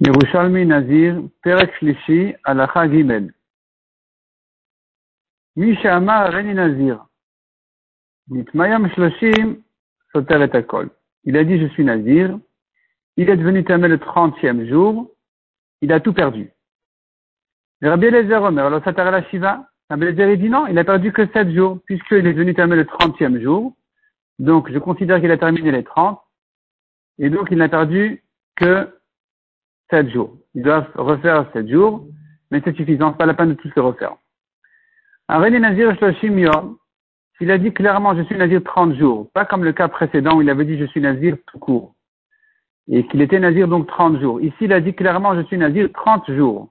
Yerushalmi Nazir, Perek Shlishi, Alacha Gimel. Misha Amar Reni Nazir. Nitmayam Shloshim, Soter et Akol. Il a dit je suis Nazir. Il est devenu tamé le trentième jour. Il a tout perdu. Le Rabbi Eliezer Omer, alors Satar la Shiva. Rabbi Eliezer il dit non, il a perdu que sept jours, puisqu'il est devenu tamé le trentième jour. Donc je considère qu'il a terminé les trente. Et donc il n'a perdu que sept jours. Ils doivent refaire sept jours, mais c'est suffisant, pas la peine de tous le refaire. René Nazir Shloshim s'il a dit clairement je suis Nazir 30 jours, pas comme le cas précédent où il avait dit je suis Nazir tout court, et qu'il était Nazir donc 30 jours. Ici, il a dit clairement je suis Nazir 30 jours.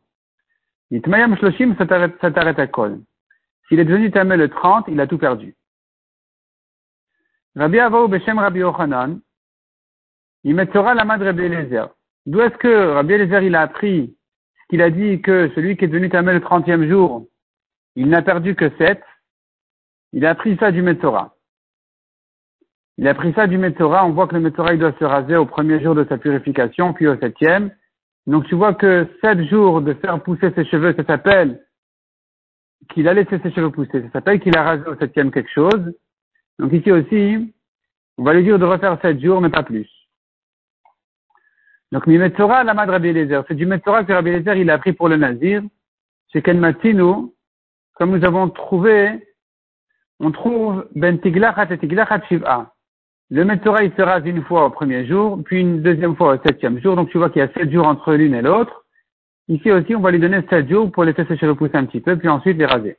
Itmayam Shloshim, ça t'arrête à col. S'il est devenu Tamel le 30, il a tout perdu. Rabbi Avaou Beshem Rabbi Yochanan, il mettra la main de Rabbi Eliezer. D'où est-ce que Rabbi Eliezer il a appris qu'il a dit que celui qui est devenu Tamel le trentième jour, il n'a perdu que sept? Il a appris ça du Metzora. Il a appris ça du Metzora. On voit que le Metzora il doit se raser au premier jour de sa purification, puis au septième. Donc tu vois que sept jours de faire pousser ses cheveux, ça s'appelle qu'il a laissé ses cheveux pousser. Ça s'appelle qu'il a rasé au septième quelque chose. Donc ici aussi, on va lui dire de refaire sept jours, mais pas plus. Donc, mi Metzora la Rabbi Eliezer. C'est du Metzora que Rabbi Eliezer, il a appris pour le Nazir. Chez Ken Matinu, comme nous avons trouvé, on trouve Ben Tiglachat et Tiglachat Shiv'a. Le Metzora, il se rase une fois au premier jour, puis une deuxième fois au septième jour. Donc, tu vois qu'il y a sept jours entre l'une et l'autre. Ici aussi, on va lui donner sept jours pour laisser ses cheveux pousser un petit peu, puis ensuite les raser.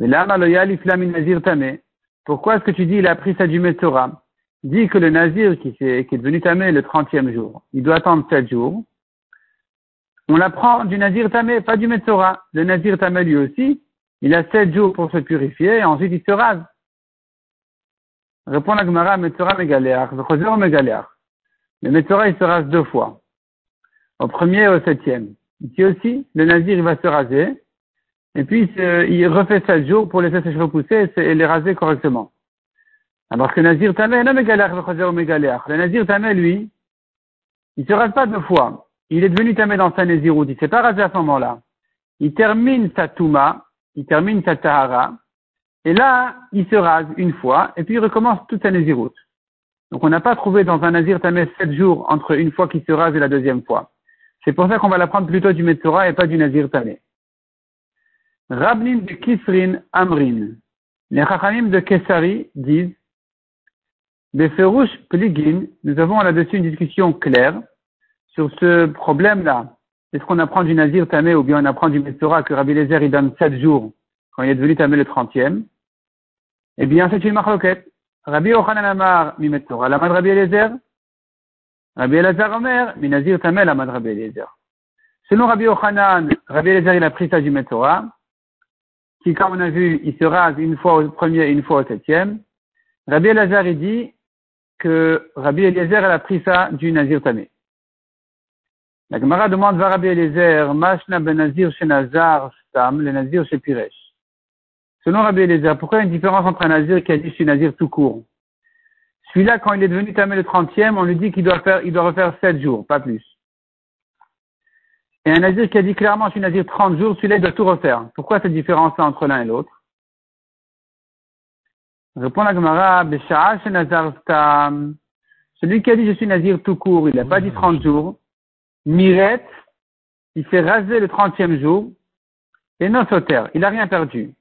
Mais là, Maloya, l'Iflam Nazir Tamé. Pourquoi est-ce que tu dis il a appris ça du Metzora? Dit que le nazir qui, est, est devenu tamé le trentième jour, il doit attendre sept jours. On l'apprend du nazir tamé, pas du metzora. Le nazir tamé lui aussi, il a sept jours pour se purifier et ensuite il se rase. Répond la Gemara, metzora mégaléach, mégaléach. Le metzora il se rase deux fois. Au premier et au septième. Ici aussi, le nazir il va se raser et puis il refait sept jours pour laisser ses cheveux pousser et les raser correctement. Alors que Nazir non Le Nazir Tamé, lui, il se rase pas deux fois. Il est devenu Tamé dans sa Nézirout. Il s'est pas rasé à ce moment-là. Il termine sa Touma, il termine sa Tahara, et là, il se rase une fois, et puis il recommence toute sa Nézirout. Donc on n'a pas trouvé dans un Nazir Tamé sept jours entre une fois qu'il se rase et la deuxième fois. C'est pour ça qu'on va l'apprendre plutôt du Metzora et pas du Nazir Tamé. Rabnin de Kisrin Amrin. Les Chachamim de Kesari disent Beferouche Pligin, nous avons là-dessus une discussion claire sur ce problème-là. Est-ce qu'on apprend du Nazir Tamé ou bien on apprend du Metzora que Rabbi Lezer il donne sept jours quand il est devenu Tamé le trentième? Eh bien, c'est une marloquette. Rabbi Ochanan Amar mi Metzora, la de Rabbi Eliezer. Rabbi Elazar Omer mi Nazir Tamé, la de Rabbi Eliezer. Selon Rabbi Ochanan, Rabbi Eliezer il a pris ça du Metzora, qui comme on a vu, il se rase une fois au premier et une fois au septième. Rabbi Elazar il dit, que Rabbi Eliezer a pris ça du Nazir Tamé. La Gemara demande va Rabbi Eliezer, Mashna ben Nazir chez Nazar Stam, le Nazir chez Piresh. Selon Rabbi Eliezer, pourquoi il y a une différence entre un Nazir qui a dit chez Nazir tout court? Celui-là, quand il est devenu Tamé le 30e, on lui dit qu'il doit doit refaire 7 jours, pas plus. Et un Nazir qui a dit clairement je suis Nazir 30 jours, celui-là il doit tout refaire. Pourquoi cette différence-là entre l'un et l'autre? Répond la Gemara. Celui qui a dit je suis Nazir tout court, il n'a pas dit 30 jours. Miret, il s'est rasé le 30e jour. Et non sauter, il n'a rien perdu.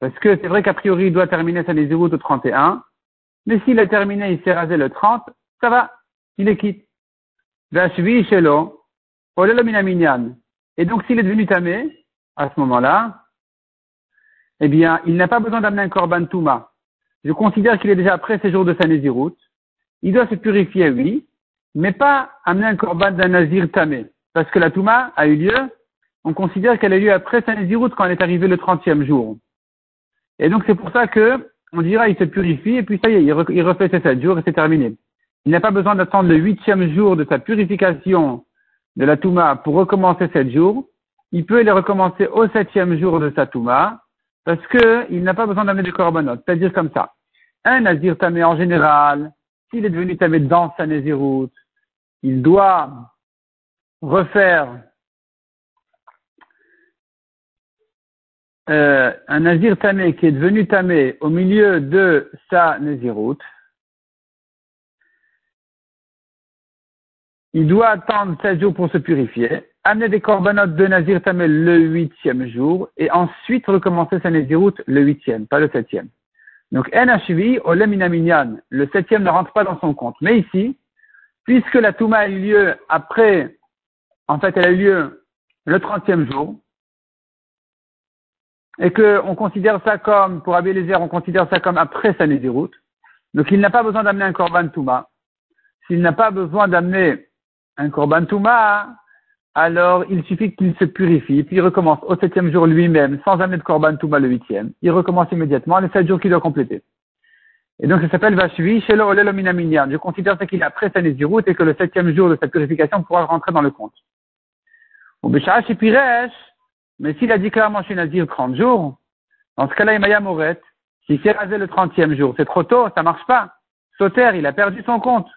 Parce que c'est vrai qu'a priori, il doit terminer sa Naziroute au 31. Mais s'il a terminé, il s'est rasé le 30, ça va, il est quitte. Vashvi Shelo, Minaminian. Et donc, s'il est devenu tamé, à ce moment-là, eh bien, il n'a pas besoin d'amener un korban touma je considère qu'il est déjà après ses jours de sa Néziroute. Il doit se purifier, oui, mais pas amener un corban d'un Nazir tamé. Parce que la Touma a eu lieu, on considère qu'elle a eu lieu après sa Néziroute quand elle est arrivée le 30e jour. Et donc c'est pour ça que on dira il se purifie et puis ça y est, il refait ses 7 jours et c'est terminé. Il n'a pas besoin d'attendre le huitième jour de sa purification de la Touma pour recommencer 7 jours. Il peut les recommencer au septième jour de sa Touma parce qu'il n'a pas besoin d'amener de corbanotes. C'est-à-dire comme ça. Un nazir tamé en général, s'il est devenu tamé dans sa naziroute, il doit refaire euh, un nazir tamé qui est devenu tamé au milieu de sa naziroute, il doit attendre 16 jours pour se purifier, amener des corbanotes de nazir tamé le huitième jour, et ensuite recommencer sa naziroute le huitième, pas le septième. Donc, NHV, Oleminaminyan, le septième ne rentre pas dans son compte. Mais ici, puisque la Touma a eu lieu après, en fait, elle a eu lieu le trentième jour, et qu'on considère ça comme, pour Abélézer, on considère ça comme après sa route. Donc il n'a pas besoin d'amener un Korban Touma. S'il n'a pas besoin d'amener un Korban Touma, alors il suffit qu'il se purifie, puis il recommence au septième jour lui-même, sans amener de Korban Touma le huitième. Il recommence immédiatement les sept jours qu'il doit compléter. Et donc ça s'appelle Vashvi Shelo Olelominaminyan. Je considère ça qu'il est après sa route et que le septième jour de sa purification pourra rentrer dans le compte. Piresh, mais s'il a dit clairement chez Nazir 30 jours, dans ce cas-là, Imaya Moret, s'il s'est rasé le 30e jour, c'est trop tôt, ça marche pas. Sauter, il a perdu son compte.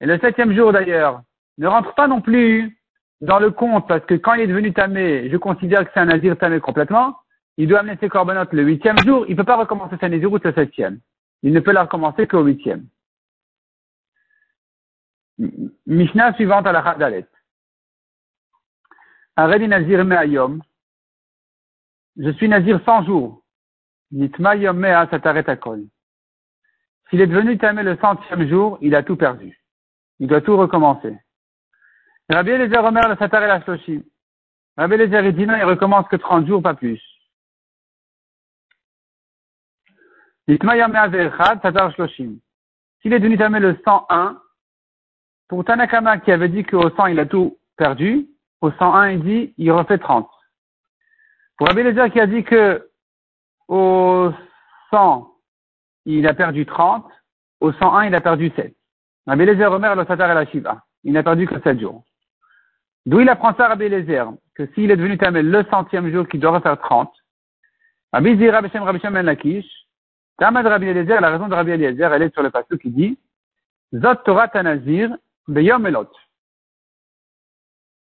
Et le septième jour d'ailleurs, ne rentre pas non plus dans le compte, parce que quand il est devenu tamé, je considère que c'est un nazir tamé complètement, il doit amener ses corbanotes le huitième jour, il ne peut pas recommencer sa naziroute le septième. Il ne peut la recommencer qu'au huitième. Mishnah suivante à la Khadalet. Arredi Nazir Me'ayom. Je suis Nazir 100 jours. Nitma Yom Mea. S'il est devenu tamé le centième jour, il a tout perdu. Il doit tout recommencer. Rabbi Eliezer Omer le Sataret la Shloshim. Rabbi Eliezer dit non, il recommence que 30 jours, pas plus. Satar. S'il est devenu tamé le 101, pour Tanakama qui avait dit qu'au 100 il a tout perdu, au 101, il dit, il refait 30. Pour Rabbi Lézer qui a dit que au 100, il a perdu 30, au 101, il a perdu 7. Rabbi Lézer Omer, le Satar et la Shiva. Il n'a perdu que 7 jours. D'où il apprend ça, Rabbi Lézer, que s'il est devenu Tamel le centième jour, qu'il doit refaire 30. Rabbi Zira Beshem Rabbi Shem Ben Lakish. Tamad Rabbi Eliezer, la raison de Rabbi Eliezer, elle est sur le passage qui dit, Zot Torah Tanazir, Beyom.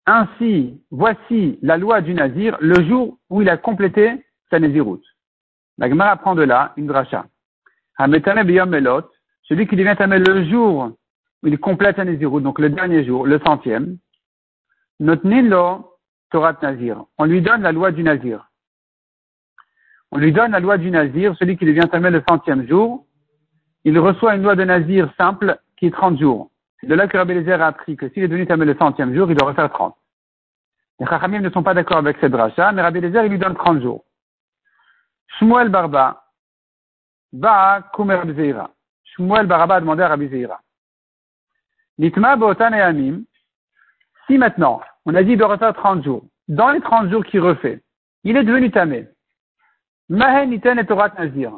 Ainsi, voici la loi du Nazir le jour où il a complété sa Naziroute. La Gemara apprend de là une dracha. Melot, celui qui devient Tamel le jour il complète sa Naziroute, donc le dernier jour, le centième. Notnilo Torah Nazir. On lui donne la loi du Nazir. On lui donne la loi du Nazir, celui qui devient Tamel le centième jour. Il reçoit une loi de Nazir simple qui est 30 jours. C'est de là que Rabbi Lézer a appris que s'il est devenu tamé le centième jour, il doit refaire 30. Les Chachamim ne sont pas d'accord avec cette dracha, mais Rabbi Lézer, il lui donne 30 jours. Shmuel Barba, Ba Kumer. Shmuel Baraba a demandé à Rabbi Zeira. Nitma Botan et Amim, si maintenant, on a dit de refaire 30 jours, dans les 30 jours qu'il refait, il est devenu tamé. Mahen Niten et Torah Nazir.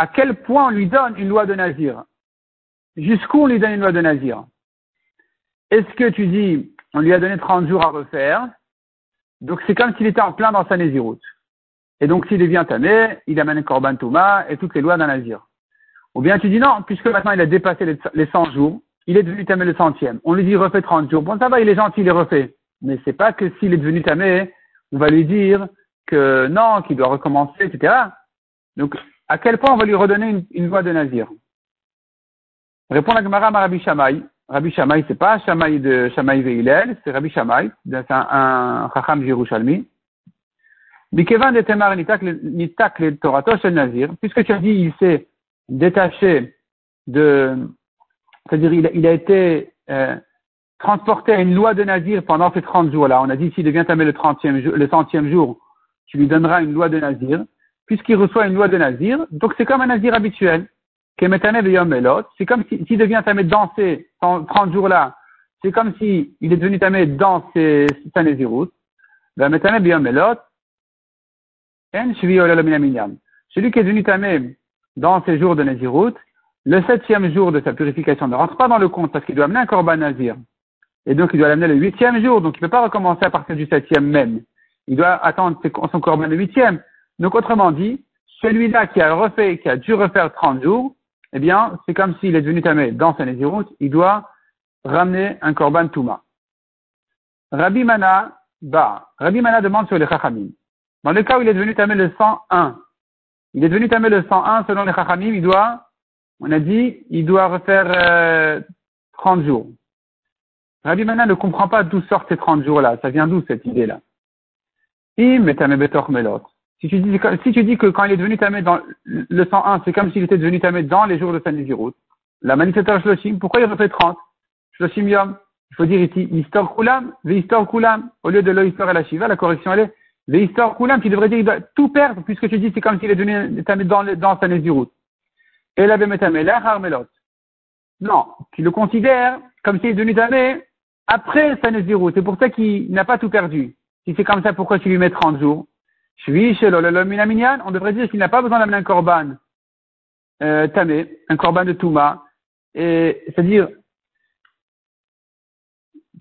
à quel point on lui donne une loi de Nazir? Jusqu'où on lui donne une loi de Nazir? Est-ce que tu dis, on lui a donné 30 jours à refaire, donc c'est comme s'il était en plein dans sa Naziroute. Et donc s'il devient tamé, il amène un Korban Touma et toutes les lois d'un Nazir. Ou bien tu dis non, puisque maintenant il a dépassé les 100 jours, il est devenu tamé le centième. On lui dit refait 30 jours. Bon, ça va, il est gentil, il est refait. Mais c'est pas que s'il est devenu tamé, on va lui dire que non, qu'il doit recommencer, etc. Donc, à quel point on va lui redonner une, une voix de Nazir? Répond la Gemara à Rabbi Shammai. Rabbi Shammai, c'est pas Shammai de Shammai Veilel, c'est Rabbi Shammai, c'est un, Chacham Yerushalmi. Mikevan de Temar Nitak le Torato Shel Nazir, puisque tu as dit il s'est détaché de, c'est-à-dire il, il, a été euh, transporté à une loi de Nazir pendant ces 30 jours-là. On a dit s'il devient tamé le 30e jour, le centième jour, tu lui donneras une loi de Nazir puisqu'il reçoit une loi de Nazir, donc c'est comme un Nazir habituel. C'est comme s'il devient tamé dans ces 30 jours-là, c'est comme s'il est devenu tamé dans ses, sa Naziroute. Celui qui est devenu tamé dans ces jours de Naziroute, le septième jour de sa purification ne rentre pas dans le compte parce qu'il doit amener un corban Nazir. Et donc il doit l'amener le huitième jour, donc il ne peut pas recommencer à partir du septième même. Il doit attendre son corban le huitième. Donc, autrement dit, celui-là qui a refait, qui a dû refaire 30 jours, eh bien, c'est comme s'il est devenu tamé dans sa Nézirut, il doit ramener un korban Touma. Rabbi Mana, bah, Rabbi Mana demande sur les Chachamim. Dans le cas où il est devenu tamé le 101, il est devenu tamé le 101 selon les Chachamim, il doit, on a dit, il doit refaire euh, 30 jours. Rabbi Mana ne comprend pas d'où sortent ces 30 jours-là. Ça vient d'où cette idée-là? Si tu, dis, si tu dis que quand il est devenu tamé dans le 101, c'est comme s'il était devenu tamé dans les jours de sa Nézirut, la manifestation Shloshim, pourquoi il refait 30 Shloshim Yom. Il faut dire ici, Histor Kulam, Histor Kulam. Au lieu de lo Histor et la Shiva, la correction elle est Histor Kulam. Tu devrais dire qu'il doit tout perdre puisque tu dis c'est comme s'il est devenu dans, dans sa Nézirut. Et la la Harmelot. Non, tu le considères comme s'il est devenu tamé après sa Nézirut. C'est pour ça qu'il n'a pas tout perdu. Si c'est comme ça, pourquoi tu lui mets 30 jours? On devrait dire qu'il n'a pas besoin d'amener un korban euh, tamé, un korban de Touma. C'est-à-dire,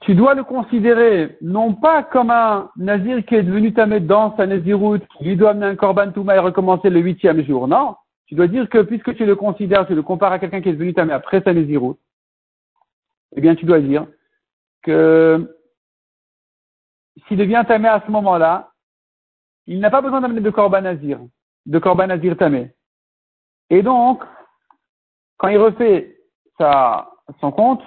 tu dois le considérer non pas comme un nazir qui est devenu tamé dans sa naziroute, lui doit amener un korban Touma et recommencer le huitième jour. Non, tu dois dire que puisque tu le considères, tu le compares à quelqu'un qui est devenu tamé après sa naziroute, eh bien tu dois dire que s'il devient tamé à ce moment-là, il n'a pas besoin d'amener de korban nazir, de korban nazir tamé. Et donc, quand il refait sa, son compte,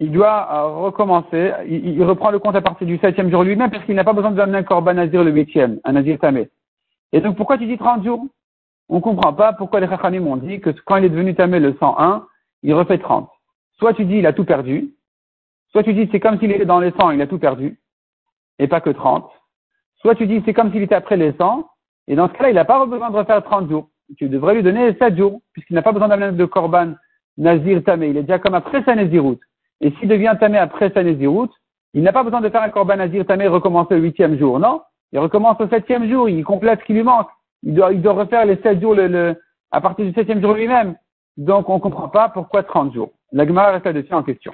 il doit euh, recommencer, il, reprend le compte à partir du septième jour lui-même parce qu'il n'a pas besoin d'amener un korban nazir le huitième, un nazir tamé. Et donc, pourquoi tu dis 30 jours? On ne comprend pas pourquoi les chachamim ont dit que quand il est devenu tamé le 101, il refait 30. Soit tu dis il a tout perdu, soit tu dis c'est comme s'il était dans les 100, il a tout perdu, et pas que 30. Soit tu dis c'est comme s'il était après les 100, et dans ce cas-là, il n'a pas besoin de refaire 30 jours. Tu devrais lui donner 7 jours, puisqu'il n'a pas besoin d'amener de korban nazir tamé. Il est déjà comme après sa naziroute. Et s'il devient tamé après sa naziroute, il n'a pas besoin de faire un korban nazir tamé recommencer le huitième jour, non Il recommence au septième jour, il complète ce qui lui manque. Il doit, refaire les 7 jours le, à partir du septième jour lui-même. Donc on ne comprend pas pourquoi 30 jours. La Gemara reste là-dessus en question.